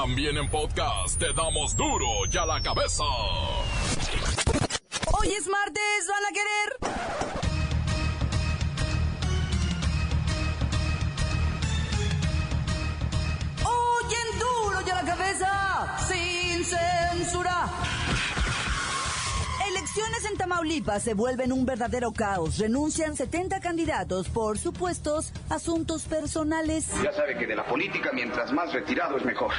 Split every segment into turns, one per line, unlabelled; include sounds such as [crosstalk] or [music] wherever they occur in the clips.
También en podcast te damos duro y a la cabeza.
Hoy es martes, ¿van a querer? Hoy en duro y a la cabeza, sin censura. Elecciones en Tamaulipas se vuelven un verdadero caos. Renuncian 70 candidatos por supuestos asuntos personales.
Ya sabe que de la política mientras más retirado es mejor.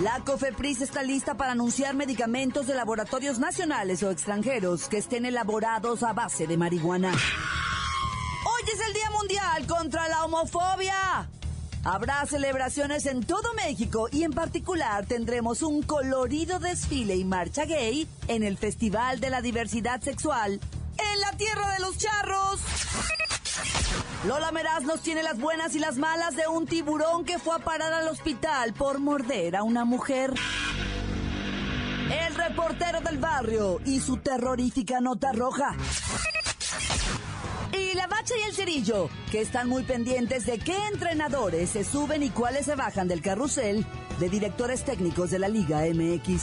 La COFEPRIS está lista para anunciar medicamentos de laboratorios nacionales o extranjeros que estén elaborados a base de marihuana. Hoy es el Día Mundial contra la Homofobia. Habrá celebraciones en todo México y en particular tendremos un colorido desfile y marcha gay en el Festival de la Diversidad Sexual en la Tierra de los Charros. Lola Meraz nos tiene las buenas y las malas de un tiburón que fue a parar al hospital por morder a una mujer. El reportero del barrio y su terrorífica nota roja. Y la bacha y el cerillo, que están muy pendientes de qué entrenadores se suben y cuáles se bajan del carrusel de directores técnicos de la Liga MX.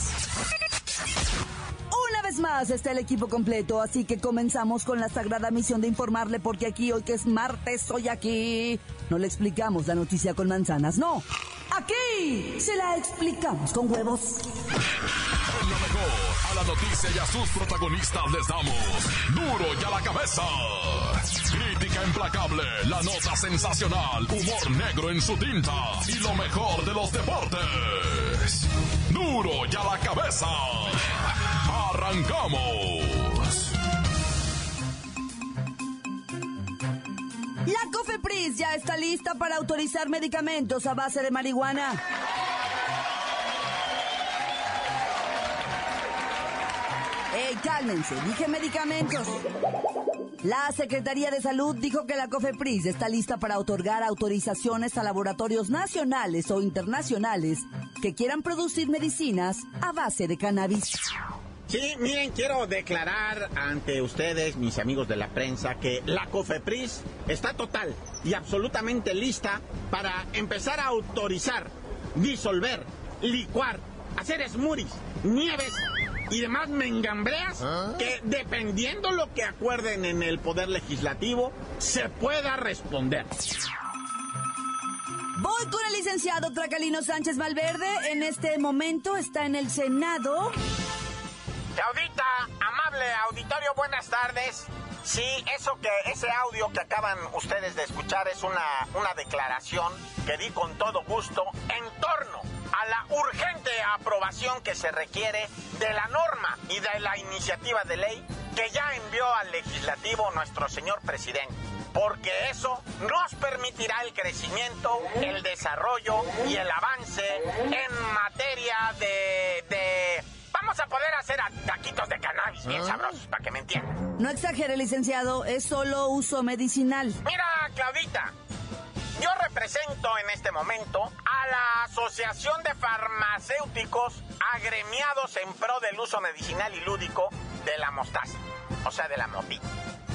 Una vez más está el equipo completo, así que comenzamos con la sagrada misión de informarle porque aquí hoy que es martes, hoy aquí no le explicamos la noticia con manzanas, no. Aquí se la explicamos con huevos.
La noticia y a sus protagonistas les damos duro y a la cabeza. Crítica implacable, la nota sensacional, humor negro en su tinta y lo mejor de los deportes. Duro y a la cabeza. Arrancamos.
La COFEPRIS ya está lista para autorizar medicamentos a base de marihuana. ¡Ey, cálmense! Dije medicamentos. La Secretaría de Salud dijo que la COFEPRIS está lista para otorgar autorizaciones a laboratorios nacionales o internacionales que quieran producir medicinas a base de cannabis.
Sí, miren, quiero declarar ante ustedes, mis amigos de la prensa, que la COFEPRIS está total y absolutamente lista para empezar a autorizar, disolver, licuar, hacer smoothies, nieves y demás mengambreas que dependiendo lo que acuerden en el Poder Legislativo, se pueda responder.
Voy con el licenciado Tracalino Sánchez Valverde. En este momento está en el Senado.
Audita, amable auditorio, buenas tardes. Sí, eso que, ese audio que acaban ustedes de escuchar es una, una declaración que di con todo gusto en torno a la urgente aprobación que se requiere de la norma y de la iniciativa de ley que ya envió al legislativo nuestro señor presidente. Porque eso nos permitirá el crecimiento, el desarrollo y el avance en materia de, de vamos a poder hacer taquitos de cannabis bien sabrosos, para que me entiendan.
No exagere, licenciado, es solo uso medicinal.
Mira, Claudita, yo represento en este momento a la Asociación de Farmacéuticos agremiados en pro del uso medicinal y lúdico de la mostaza, o sea, de la motita.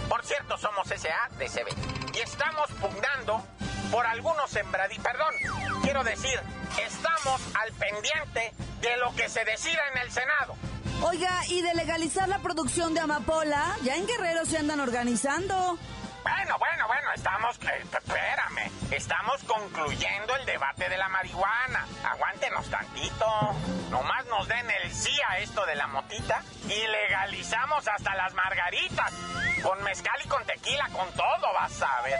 Por cierto, somos SA-DCB y estamos pugnando por algunos sembradíos. Perdón, quiero decir, estamos al pendiente de lo que se decida en el Senado.
Oiga, ¿y de legalizar la producción de amapola? Ya en Guerrero se andan organizando.
Bueno, bueno, bueno, estamos, eh, espérame, estamos concluyendo el debate de la marihuana. Aguántenos tantito. Nomás nos den el sí a esto de la motita y legalizamos hasta las margaritas. Con mezcal y con tequila, con todo, vas a ver.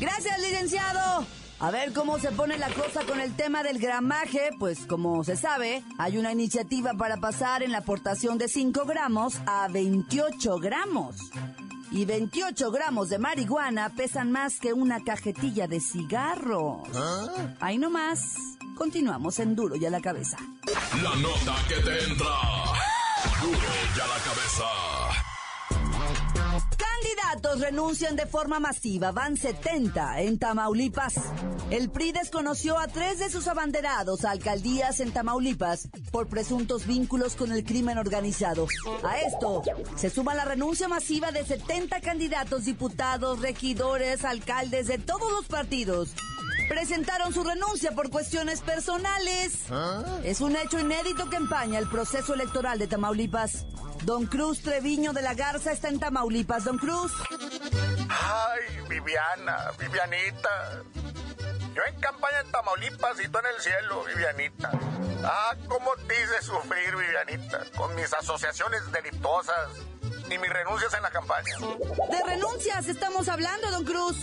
Gracias, licenciado. A ver cómo se pone la cosa con el tema del gramaje, pues como se sabe, hay una iniciativa para pasar en la aportación de 5 gramos a 28 gramos. Y 28 gramos de marihuana pesan más que una cajetilla de cigarros. Ahí nomás. Continuamos en Duro y a la cabeza.
La nota que te entra. Duro y a la cabeza.
Candidatos renuncian de forma masiva, van 70 en Tamaulipas. El PRI desconoció a tres de sus abanderados a alcaldías en Tamaulipas por presuntos vínculos con el crimen organizado. A esto se suma la renuncia masiva de 70 candidatos, diputados, regidores, alcaldes de todos los partidos presentaron su renuncia por cuestiones personales. Es un hecho inédito que empaña el proceso electoral de Tamaulipas. Don Cruz Treviño de la Garza está en Tamaulipas. Don Cruz.
Ay, Viviana, Vivianita. Yo en campaña en Tamaulipas y tú en el cielo, Vivianita. Ah, cómo te hice sufrir, Vivianita, con mis asociaciones delictuosas y mis renuncias en la campaña.
De renuncias estamos hablando, don Cruz.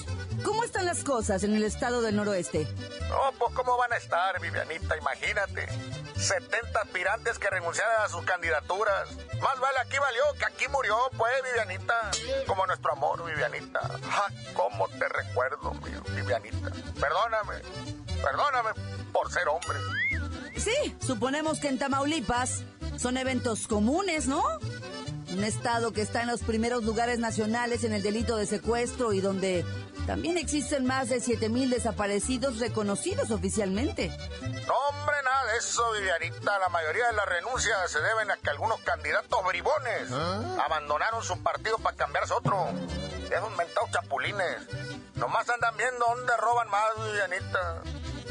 ¿Cómo están las cosas en el estado del noroeste?
No, pues cómo van a estar, Vivianita, imagínate. 70 aspirantes que renunciaron a sus candidaturas. Más vale aquí valió que aquí murió, pues, Vivianita. Como nuestro amor, Vivianita. Ah, cómo te recuerdo, Vivianita. Perdóname, perdóname por ser hombre.
Sí, suponemos que en Tamaulipas son eventos comunes, ¿no? Un estado que está en los primeros lugares nacionales en el delito de secuestro y donde también existen más de 7.000 desaparecidos reconocidos oficialmente.
No, hombre, eso, Vivianita. La mayoría de las renuncias se deben a que algunos candidatos bribones ¿Ah? abandonaron su partido para cambiarse otro. Esos mentados chapulines. Nomás andan viendo dónde roban más, Vivianita.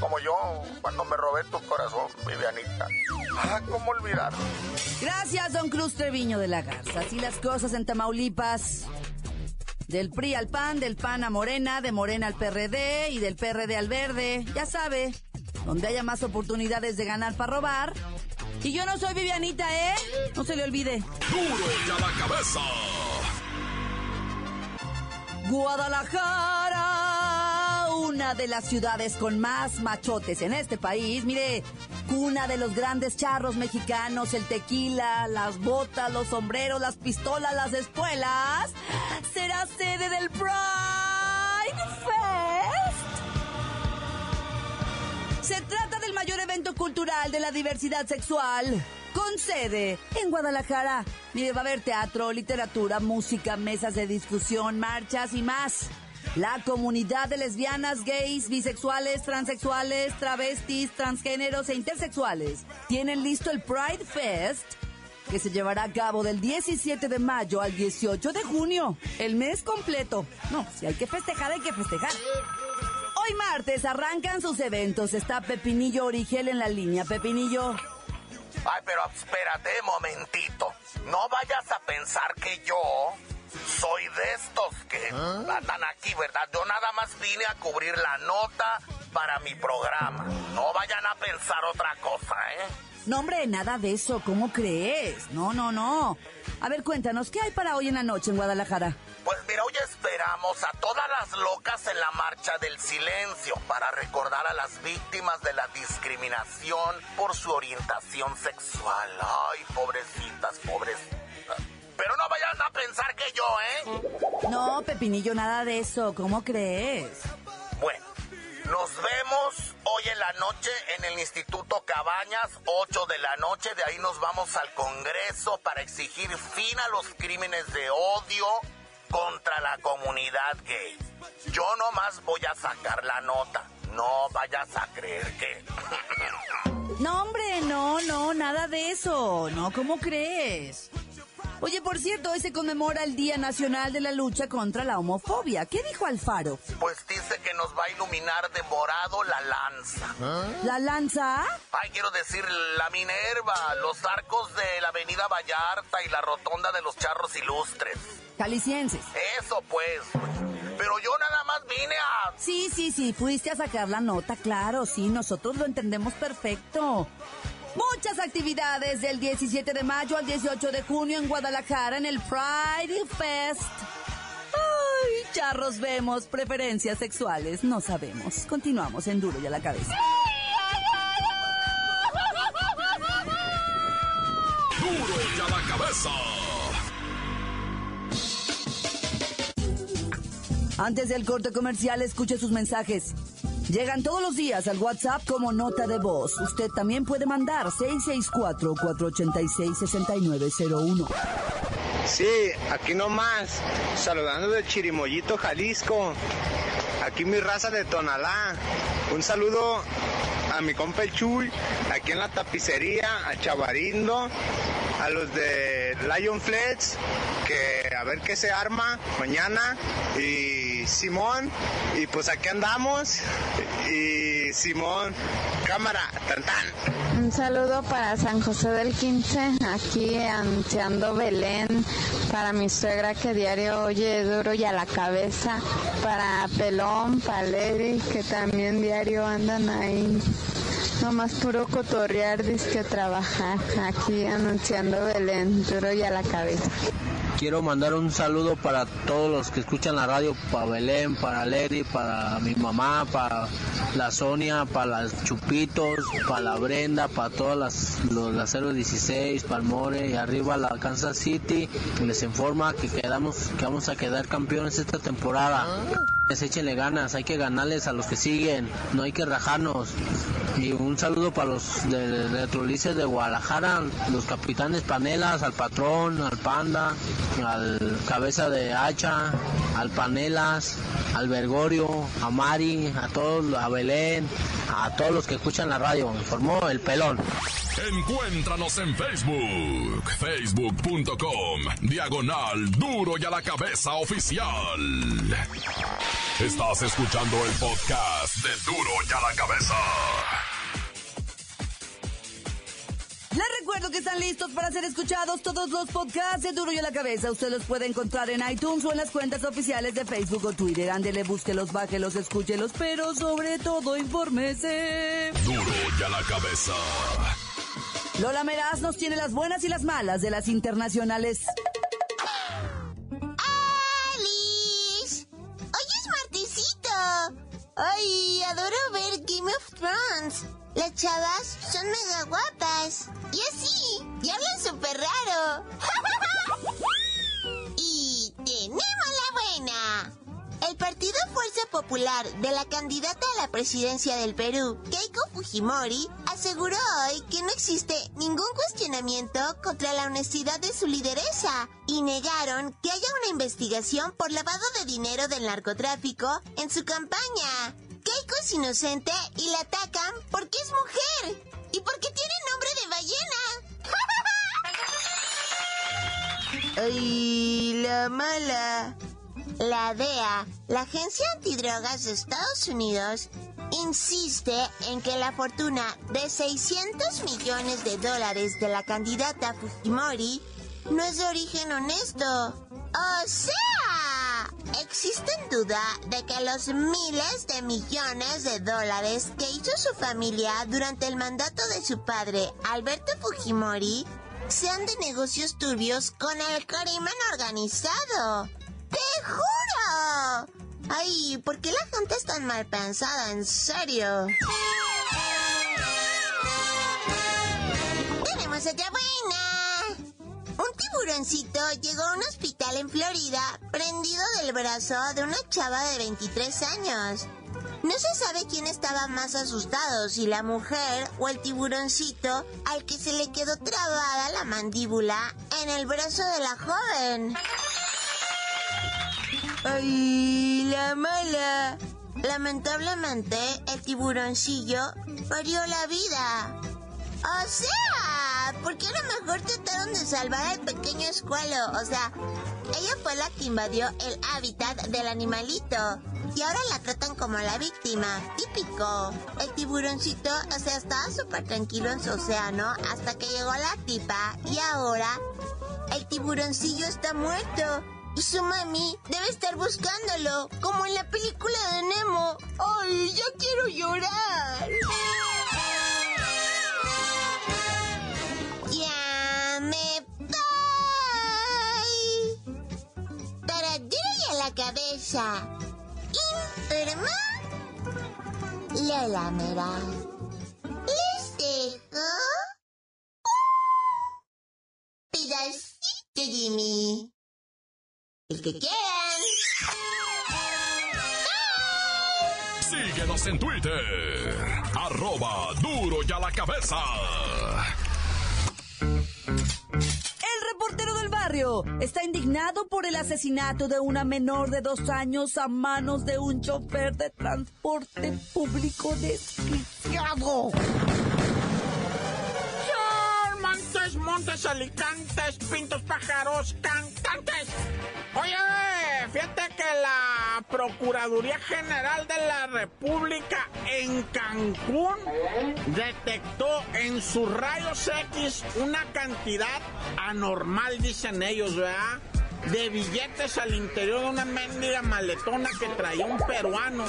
Como yo, cuando me robé tu corazón, Vivianita. Ah, ¿cómo olvidarlo?
Gracias, don Cruz Treviño de la Garza. Así las cosas en Tamaulipas. Del PRI al PAN, del PAN a Morena, de Morena al PRD y del PRD al Verde. Ya sabe, donde haya más oportunidades de ganar para robar. Y yo no soy Vivianita, ¿eh? No se le olvide.
Duro y a la cabeza.
Guadalajara, una de las ciudades con más machotes en este país. Mire, cuna de los grandes charros mexicanos, el tequila, las botas, los sombreros, las pistolas, las espuelas, será sede del Pride Se trata del mayor evento cultural de la diversidad sexual, con sede en Guadalajara. Mire, va a haber teatro, literatura, música, mesas de discusión, marchas y más. La comunidad de lesbianas, gays, bisexuales, transexuales, travestis, transgéneros e intersexuales tienen listo el Pride Fest que se llevará a cabo del 17 de mayo al 18 de junio, el mes completo. No, si hay que festejar, hay que festejar. Hoy martes arrancan sus eventos. Está Pepinillo Origel en la línea. Pepinillo.
Ay, pero espérate momentito. No vayas a pensar que yo soy de estos que andan aquí, ¿verdad? Yo nada más vine a cubrir la nota para mi programa. No vayan a pensar otra cosa, ¿eh?
No, hombre, nada de eso. ¿Cómo crees? No, no, no. A ver, cuéntanos, ¿qué hay para hoy en la noche en Guadalajara?
Pues mira, hoy esperamos a todas las locas en la marcha del silencio para recordar a las víctimas de la discriminación por su orientación sexual. Ay, pobrecitas, pobrecitas. Pero no vayan a pensar que yo, ¿eh?
No, Pepinillo, nada de eso. ¿Cómo crees?
Bueno, nos vemos hoy en la noche en el Instituto Cabañas, 8 de la noche. De ahí nos vamos al Congreso para exigir fin a los crímenes de odio contra la comunidad gay. Yo nomás voy a sacar la nota. No vayas a creer que...
no, hombre, no, no, nada de eso. No, ¿cómo crees? Oye, por cierto, hoy se conmemora el Día Nacional de la Lucha contra la Homofobia. ¿Qué dijo Alfaro?
Pues dice que nos va a iluminar de morado la lanza.
¿La lanza?
Ay, quiero decir, la Minerva, los arcos de la Avenida Vallarta y la rotonda de los Charros Ilustres.
Calicienses.
Eso pues. Pero yo nada más vine a...
Sí, sí, sí, fuiste a sacar la nota, claro, sí, nosotros lo entendemos perfecto. Muchas actividades del 17 de mayo al 18 de junio en Guadalajara en el Pride Fest. Ay, charros vemos, preferencias sexuales, no sabemos. Continuamos en Duro y a la cabeza.
Duro y a la cabeza.
Antes del corte comercial, escuche sus mensajes. Llegan todos los días al WhatsApp como nota de voz. Usted también puede mandar 664-486-6901.
Sí, aquí nomás, saludando de Chirimoyito, Jalisco. Aquí mi raza de Tonalá. Un saludo a mi compa el Chuy, aquí en la tapicería, a Chavarindo, a los de Lion Flex, que a ver qué se arma mañana. Y Simón, y pues aquí andamos. Y Simón, cámara, tan tan.
Un saludo para San José del 15, aquí anunciando Belén, para mi suegra que diario oye duro y a la cabeza, para Pelón, para Lady, que también diario andan ahí. No más puro cotorrear, que trabajar, aquí anunciando Belén, duro y a la cabeza.
Quiero mandar un saludo para todos los que escuchan la radio, para Belén, para Lady, para mi mamá, para la Sonia, para las Chupitos, para la Brenda, para todas las los, las 016, para el More y arriba la Kansas City. Les informa que quedamos que vamos a quedar campeones esta temporada. Échenle ganas, hay que ganarles a los que siguen, no hay que rajarnos. Y un saludo para los de Retrolices de Guadalajara, los capitanes Panelas, al patrón, al Panda, al Cabeza de Hacha, al Panelas, al Bergorio, a Mari, a todos, a Belén, a todos los que escuchan la radio. Informó el pelón.
Encuéntranos en Facebook, facebook.com, diagonal duro y a la cabeza oficial. Estás escuchando el podcast de duro y a la cabeza.
Recuerdo que están listos para ser escuchados todos los podcasts de Duro y a la Cabeza. Usted los puede encontrar en iTunes o en las cuentas oficiales de Facebook o Twitter. Ándele, búsquelos, bájelos, escúchelos, pero sobre todo infórmese.
Duro y a la cabeza.
Lola Meraz nos tiene las buenas y las malas de las internacionales.
¡Alice! ¡Hoy es martesito! ¡Ay, adoro ver Game of Thrones! Las chavas son mega guapas. Y así, y hablan súper raro. [laughs] y tenemos la buena. El Partido Fuerza Popular de la candidata a la presidencia del Perú, Keiko Fujimori, aseguró hoy que no existe ningún cuestionamiento contra la honestidad de su lideresa y negaron que haya una investigación por lavado de dinero del narcotráfico en su campaña. Keiko es inocente y la atacan porque es mujer y porque tiene nombre de ballena. [laughs] ¡Ay, la mala! La DEA, la Agencia Antidrogas de Estados Unidos, insiste en que la fortuna de 600 millones de dólares de la candidata Fujimori no es de origen honesto. O sea, existe duda de que los miles de millones de dólares que hizo su familia durante el mandato de su padre, Alberto Fujimori, sean de negocios turbios con el crimen organizado. ¡Te juro! Ay, ¿por qué la gente es tan mal pensada? En serio. Tenemos otra buena. Un tiburoncito llegó a un hospital en Florida prendido del brazo de una chava de 23 años. No se sabe quién estaba más asustado, si la mujer o el tiburoncito al que se le quedó trabada la mandíbula en el brazo de la joven. ¡Ay, la mala! Lamentablemente, el tiburoncillo perdió la vida. O sea, porque a lo mejor trataron de salvar al pequeño escualo. O sea, ella fue la que invadió el hábitat del animalito. Y ahora la tratan como la víctima. Típico. El tiburoncito, o sea, estaba súper tranquilo en su océano hasta que llegó la tipa. Y ahora, el tiburoncillo está muerto. Y su mami debe estar buscándolo, como en la película de Nemo. ¡Ay, ya quiero llorar! Cabeza. Informa Lola Mera. Les dejo un pedacito de. El que quieran.
Síguenos en Twitter. Arroba duro y a la cabeza.
Está indignado por el asesinato de una menor de dos años a manos de un chofer de transporte público desquiciado.
Montes, alicantes, pintos, pájaros, cantantes. Oye, fíjate que la Procuraduría General de la República en Cancún detectó en sus rayos X una cantidad anormal, dicen ellos, ¿verdad? De billetes al interior de una mendiga maletona que traía un peruano.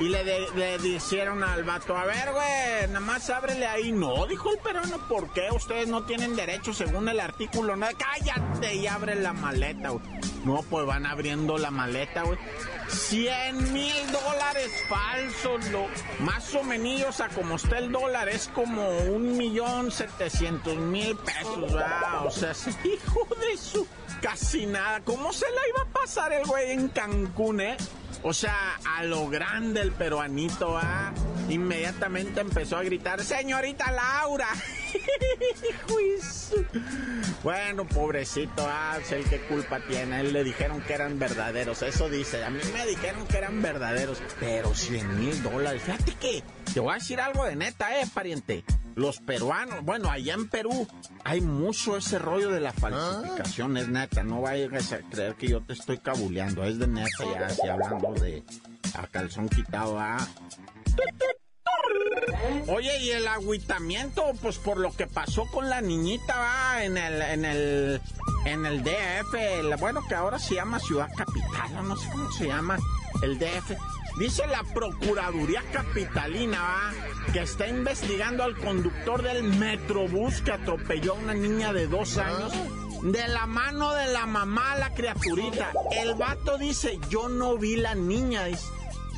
Y le, le dijeron al vato, a ver, güey, nada más ábrele ahí. No, dijo el peruano, ¿por qué? Ustedes no tienen derecho según el artículo. No, cállate y abre la maleta, güey. No, pues van abriendo la maleta, güey. 100 mil dólares falsos, lo, más o menos a como está el dólar, es como un millón setecientos mil pesos, O sea, [laughs] hijo de su casi nada. ¿Cómo se la iba a pasar el güey en Cancún, eh? O sea, a lo grande el peruanito, ¿ah? Inmediatamente empezó a gritar, señorita Laura. [laughs] bueno, pobrecito, ah, sé qué culpa tiene. Él le dijeron que eran verdaderos. Eso dice. A mí me dijeron que eran verdaderos. Pero 100 mil dólares. Fíjate que te voy a decir algo de neta, eh, pariente los peruanos, bueno, allá en Perú hay mucho ese rollo de la falsificación, es neta, no vayas a creer que yo te estoy cabuleando, es de neta ya, así hablando de a calzón quitado, ¿ah? Oye, y el agüitamiento, pues por lo que pasó con la niñita, va, en el, en el, en el DF, bueno, que ahora se llama Ciudad Capital, no sé cómo se llama, el DF. Dice la Procuraduría Capitalina que está investigando al conductor del Metrobús que atropelló a una niña de dos años. De la mano de la mamá la criaturita. El vato dice, yo no vi la niña.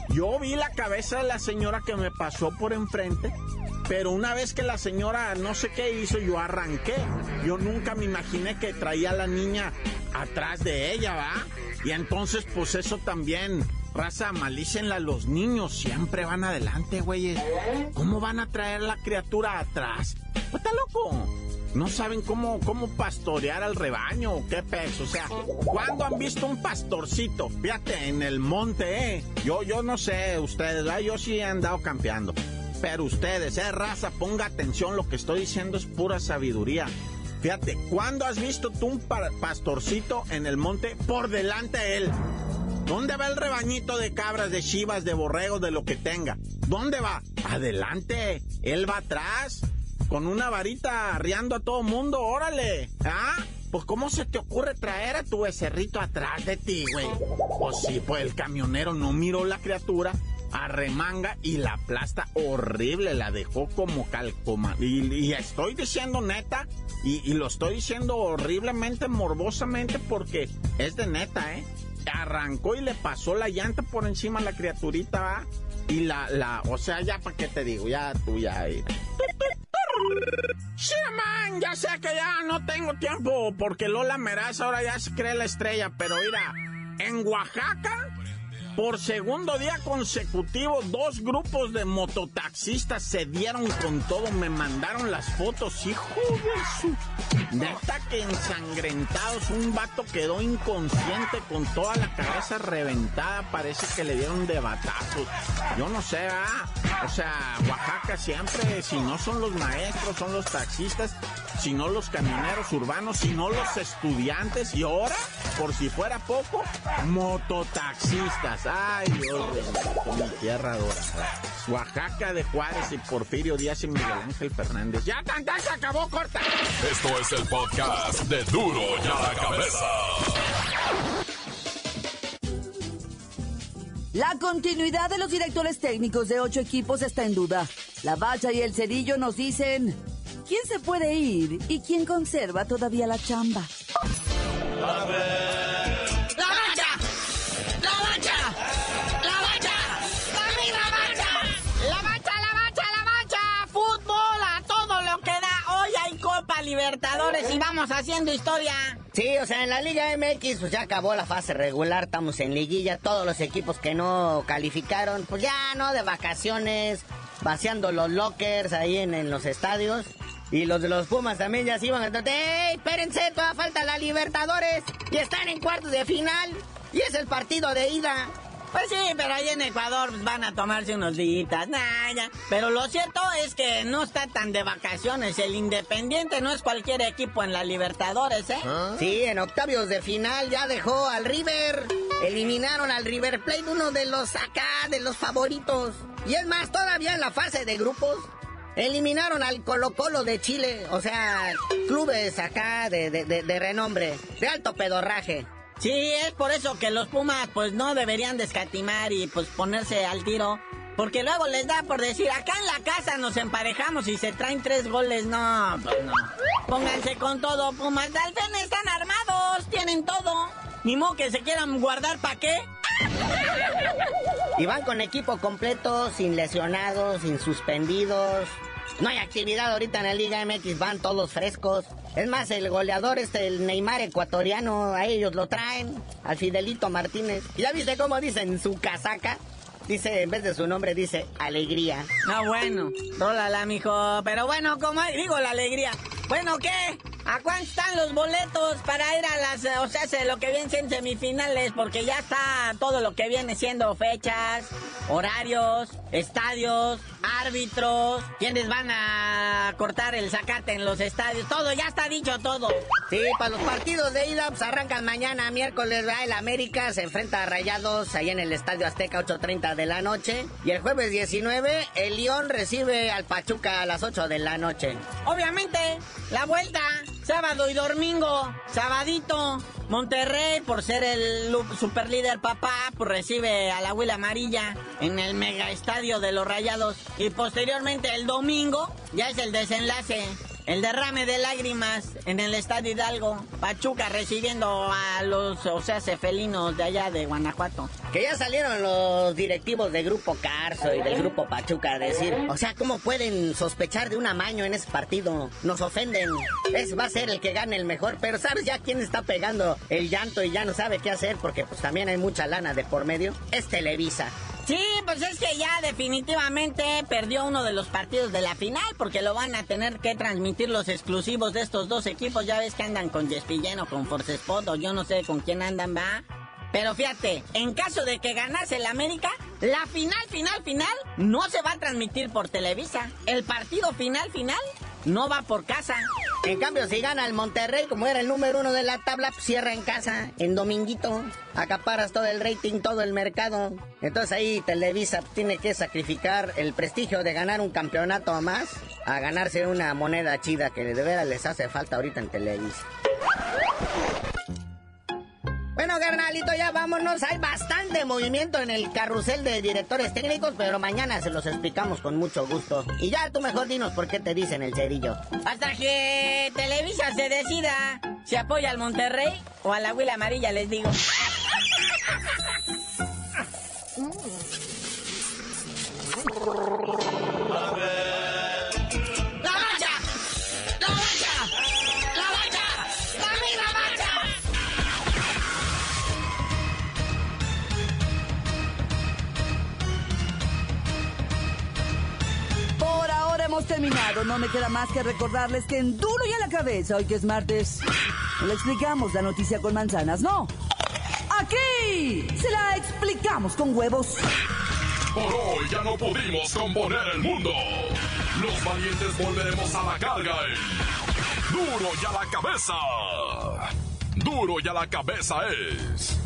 Yo vi la cabeza de la señora que me pasó por enfrente. Pero una vez que la señora no sé qué hizo, yo arranqué. Yo nunca me imaginé que traía a la niña atrás de ella, ¿va? Y entonces, pues eso también Raza, malícenla los niños, siempre van adelante, güeyes. ¿Cómo van a traer la criatura atrás? ¿Está loco? No saben cómo, cómo pastorear al rebaño qué pez. O sea, ¿cuándo han visto un pastorcito? Fíjate, en el monte, ¿eh? Yo, yo no sé, ustedes, ¿verdad? Yo sí he andado campeando. Pero ustedes, eh, raza, ponga atención, lo que estoy diciendo es pura sabiduría. Fíjate, ¿cuándo has visto tú un pastorcito en el monte por delante de él? ¿Dónde va el rebañito de cabras, de chivas, de borregos, de lo que tenga? ¿Dónde va? Adelante. Él va atrás. Con una varita arriando a todo mundo. Órale. ¿Ah? Pues ¿cómo se te ocurre traer a tu becerrito atrás de ti, güey? Pues sí, pues el camionero no miró la criatura, arremanga y la aplasta horrible, la dejó como calcoma. Y, estoy diciendo neta, y, y, lo estoy diciendo horriblemente, morbosamente, porque es de neta, ¿eh? Arrancó y le pasó la llanta por encima a la criaturita, ¿va? Y la, la, o sea, ya para qué te digo, ya tú ya. Sí, man, ya sé que ya no tengo tiempo porque Lola Meraz ahora ya se cree la estrella, pero mira, en Oaxaca por segundo día consecutivo, dos grupos de mototaxistas se dieron con todo. Me mandaron las fotos, hijo de su. Neta que ensangrentados. Un vato quedó inconsciente con toda la cabeza reventada. Parece que le dieron de batazos. Yo no sé, ¿ah? O sea, Oaxaca siempre, si no son los maestros, son los taxistas, si no los camioneros urbanos, si no los estudiantes. Y ahora, por si fuera poco, mototaxistas. Ay, Dios mi tierra dorada. Oaxaca de Juárez y Porfirio Díaz y Miguel Ángel Fernández. Ya tanta se acabó, corta.
Esto es el podcast de Duro y a la cabeza.
La continuidad de los directores técnicos de ocho equipos está en duda. La Bacha y el Cerillo nos dicen quién se puede ir y quién conserva todavía la chamba.
Libertadores y vamos haciendo historia.
Sí, o sea, en la Liga MX pues ya acabó la fase regular, estamos en liguilla, todos los equipos que no calificaron, pues ya, ¿no? De vacaciones, vaciando los lockers ahí en, los estadios. Y los de los Pumas también ya se iban a... ¡Ey, espérense! Toda falta la Libertadores. Y están en cuartos de final. Y es el partido de ida.
Pues sí, pero ahí en Ecuador pues, van a tomarse unos días. Nah, ya. Pero lo cierto es que no está tan de vacaciones. El Independiente no es cualquier equipo en la Libertadores, ¿eh?
¿Ah? Sí, en octavios de final ya dejó al River. Eliminaron al River Plate, uno de los acá, de los favoritos. Y es más, todavía en la fase de grupos, eliminaron al Colo Colo de Chile. O sea, clubes acá de, de, de renombre, de alto pedorraje.
Sí, es por eso que los Pumas pues no deberían descatimar y pues ponerse al tiro. Porque luego les da por decir, acá en la casa nos emparejamos y se traen tres goles. No, pues no. Pónganse con todo, Pumas. Dalfen están armados, tienen todo. Ni modo que se quieran guardar pa' qué.
Y van con equipo completo, sin lesionados, sin suspendidos. No hay actividad ahorita en la Liga MX, van todos frescos. Es más, el goleador este, el Neymar ecuatoriano, a ellos lo traen, al Fidelito Martínez. ¿Ya viste cómo dicen su casaca? Dice, en vez de su nombre, dice alegría.
Ah, bueno, rólala, mijo. Pero bueno, como digo, la alegría. Bueno, ¿qué? ¿A cuánto están los boletos para ir a las, o sea, lo que viene siendo semifinales? Porque ya está todo lo que viene siendo fechas, horarios, estadios, árbitros, quienes van a cortar el zacate en los estadios, todo, ya está dicho todo.
Sí, para los partidos de ida, pues arrancan mañana, miércoles, el América, se enfrenta a Rayados ahí en el Estadio Azteca, 8.30 de la noche. Y el jueves 19, el León recibe al Pachuca a las 8 de la noche.
Obviamente, la vuelta, sábado y domingo, sabadito. Monterrey, por ser el superlíder papá, pues recibe a la Huila Amarilla en el mega estadio de los Rayados. Y posteriormente el domingo ya es el desenlace el derrame de lágrimas en el Estadio Hidalgo. Pachuca recibiendo a los, o sea, felinos de allá de Guanajuato.
Que ya salieron los directivos del Grupo Carso y del Grupo Pachuca a decir, o sea, ¿cómo pueden sospechar de un amaño en ese partido? Nos ofenden. Ese va a ser el que gane el mejor, pero ¿sabes ya quién está pegando el llanto y ya no sabe qué hacer? Porque pues también hay mucha lana de por medio. Es Televisa.
Sí, pues es que ya definitivamente perdió uno de los partidos de la final porque lo van a tener que transmitir los exclusivos de estos dos equipos. Ya ves que andan con Despilleno, con Force Spot o yo no sé con quién andan, va. Pero fíjate, en caso de que ganase el América, la final, final, final no se va a transmitir por Televisa. El partido final, final no va por casa.
En cambio, si gana el Monterrey, como era el número uno de la tabla, pues cierra en casa, en dominguito. Acaparas todo el rating, todo el mercado. Entonces ahí Televisa tiene que sacrificar el prestigio de ganar un campeonato más a ganarse una moneda chida que de veras les hace falta ahorita en Televisa. Carnalito, ya vámonos. Hay bastante movimiento en el carrusel de directores técnicos, pero mañana se los explicamos con mucho gusto. Y ya tú mejor dinos por qué te dicen el cerillo.
Hasta que Televisa se decida si apoya al Monterrey o a la Huila Amarilla, les digo. [laughs]
terminado. No me queda más que recordarles que en duro y a la cabeza, hoy que es martes, no le explicamos la noticia con manzanas, no. Aquí se la explicamos con huevos.
Por hoy ya no pudimos componer el mundo. Los valientes volveremos a la carga. Duro y a la cabeza. Duro y a la cabeza es.